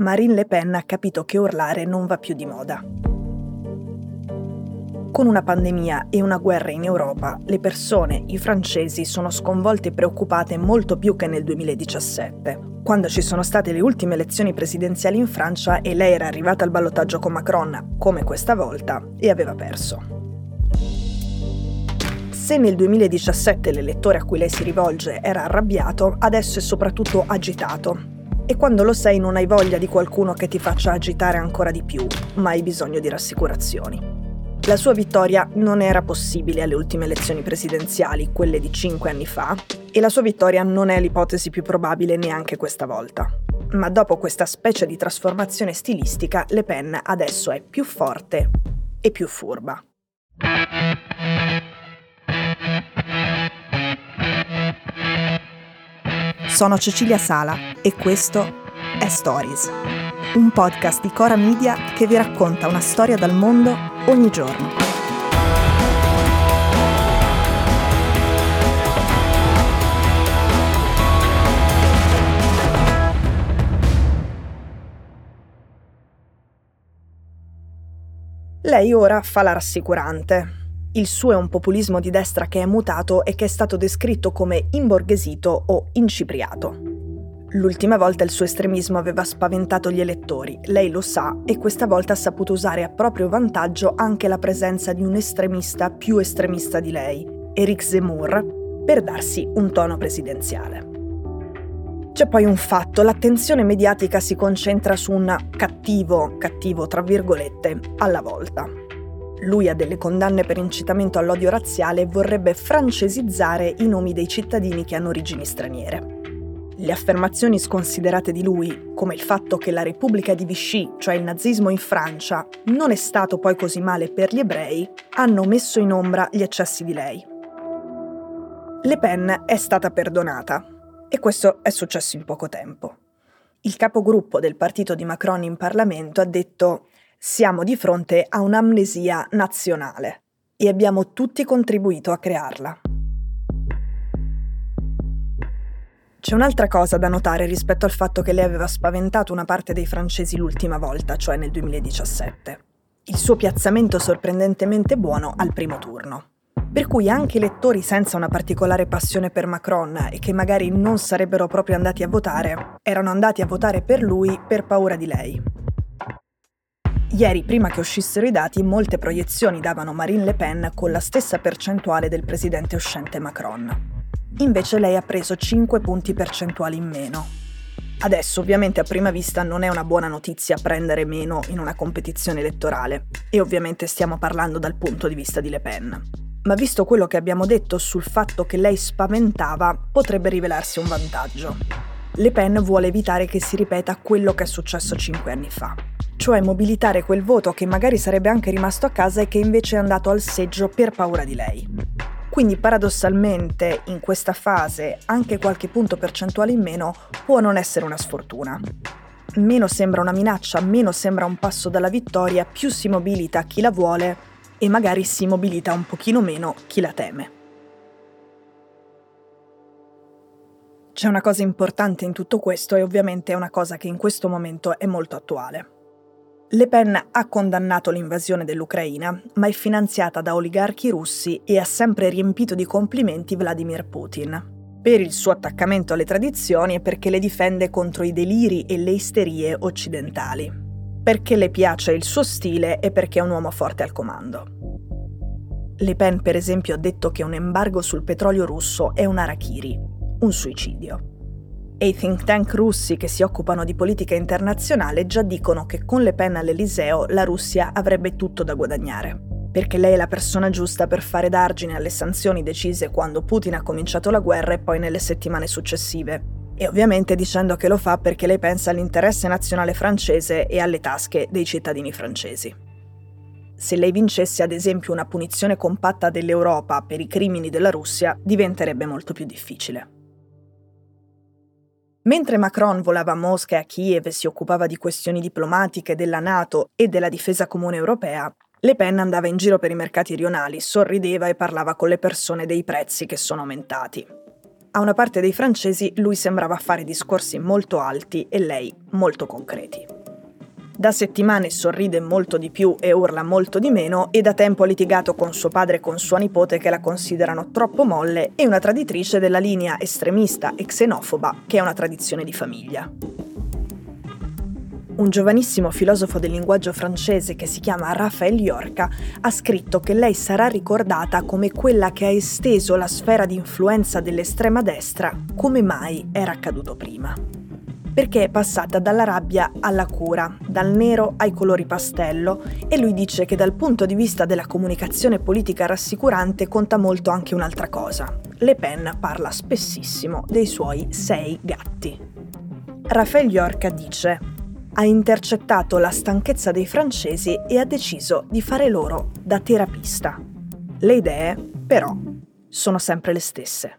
Marine Le Pen ha capito che urlare non va più di moda. Con una pandemia e una guerra in Europa, le persone, i francesi, sono sconvolte e preoccupate molto più che nel 2017, quando ci sono state le ultime elezioni presidenziali in Francia e lei era arrivata al ballottaggio con Macron, come questa volta, e aveva perso. Se nel 2017 l'elettore a cui lei si rivolge era arrabbiato, adesso è soprattutto agitato. E quando lo sei non hai voglia di qualcuno che ti faccia agitare ancora di più, ma hai bisogno di rassicurazioni. La sua vittoria non era possibile alle ultime elezioni presidenziali, quelle di cinque anni fa, e la sua vittoria non è l'ipotesi più probabile neanche questa volta. Ma dopo questa specie di trasformazione stilistica, Le Pen adesso è più forte e più furba. Sono Cecilia Sala e questo è Stories, un podcast di Cora Media che vi racconta una storia dal mondo ogni giorno. Lei ora fa la rassicurante. Il suo è un populismo di destra che è mutato e che è stato descritto come imborghesito o incipriato. L'ultima volta il suo estremismo aveva spaventato gli elettori, lei lo sa, e questa volta ha saputo usare a proprio vantaggio anche la presenza di un estremista più estremista di lei, Eric Zemmour, per darsi un tono presidenziale. C'è poi un fatto, l'attenzione mediatica si concentra su un cattivo, cattivo tra virgolette, alla volta. Lui ha delle condanne per incitamento all'odio razziale e vorrebbe francesizzare i nomi dei cittadini che hanno origini straniere. Le affermazioni sconsiderate di lui, come il fatto che la Repubblica di Vichy, cioè il nazismo in Francia, non è stato poi così male per gli ebrei, hanno messo in ombra gli eccessi di lei. Le Pen è stata perdonata e questo è successo in poco tempo. Il capogruppo del partito di Macron in Parlamento ha detto siamo di fronte a un'amnesia nazionale e abbiamo tutti contribuito a crearla. C'è un'altra cosa da notare rispetto al fatto che lei aveva spaventato una parte dei francesi l'ultima volta, cioè nel 2017. Il suo piazzamento sorprendentemente buono al primo turno. Per cui anche lettori senza una particolare passione per Macron e che magari non sarebbero proprio andati a votare, erano andati a votare per lui per paura di lei. Ieri, prima che uscissero i dati, molte proiezioni davano Marine Le Pen con la stessa percentuale del presidente uscente Macron. Invece lei ha preso 5 punti percentuali in meno. Adesso ovviamente a prima vista non è una buona notizia prendere meno in una competizione elettorale e ovviamente stiamo parlando dal punto di vista di Le Pen. Ma visto quello che abbiamo detto sul fatto che lei spaventava, potrebbe rivelarsi un vantaggio. Le Pen vuole evitare che si ripeta quello che è successo cinque anni fa, cioè mobilitare quel voto che magari sarebbe anche rimasto a casa e che invece è andato al seggio per paura di lei. Quindi paradossalmente in questa fase anche qualche punto percentuale in meno può non essere una sfortuna. Meno sembra una minaccia, meno sembra un passo dalla vittoria, più si mobilita chi la vuole e magari si mobilita un pochino meno chi la teme. C'è una cosa importante in tutto questo e ovviamente è una cosa che in questo momento è molto attuale. Le Pen ha condannato l'invasione dell'Ucraina, ma è finanziata da oligarchi russi e ha sempre riempito di complimenti Vladimir Putin. Per il suo attaccamento alle tradizioni e perché le difende contro i deliri e le isterie occidentali. Perché le piace il suo stile e perché è un uomo forte al comando. Le Pen, per esempio, ha detto che un embargo sul petrolio russo è un arachiri, un suicidio e i think tank russi che si occupano di politica internazionale già dicono che con Le Pen all'Eliseo la Russia avrebbe tutto da guadagnare. Perché lei è la persona giusta per fare d'argine alle sanzioni decise quando Putin ha cominciato la guerra e poi nelle settimane successive. E ovviamente dicendo che lo fa perché lei pensa all'interesse nazionale francese e alle tasche dei cittadini francesi. Se lei vincesse ad esempio una punizione compatta dell'Europa per i crimini della Russia, diventerebbe molto più difficile. Mentre Macron volava a Mosca e a Kiev e si occupava di questioni diplomatiche della Nato e della difesa comune europea, Le Pen andava in giro per i mercati rionali, sorrideva e parlava con le persone dei prezzi che sono aumentati. a una parte dei francesi lui sembrava fare discorsi molto alti e lei molto concreti. Da settimane sorride molto di più e urla molto di meno e da tempo ha litigato con suo padre e con sua nipote che la considerano troppo molle e una traditrice della linea estremista e xenofoba che è una tradizione di famiglia. Un giovanissimo filosofo del linguaggio francese che si chiama Raphael Yorca ha scritto che lei sarà ricordata come quella che ha esteso la sfera di influenza dell'estrema destra come mai era accaduto prima perché è passata dalla rabbia alla cura, dal nero ai colori pastello e lui dice che dal punto di vista della comunicazione politica rassicurante conta molto anche un'altra cosa. Le Pen parla spessissimo dei suoi sei gatti. Raphael Yorca dice ha intercettato la stanchezza dei francesi e ha deciso di fare loro da terapista. Le idee, però, sono sempre le stesse.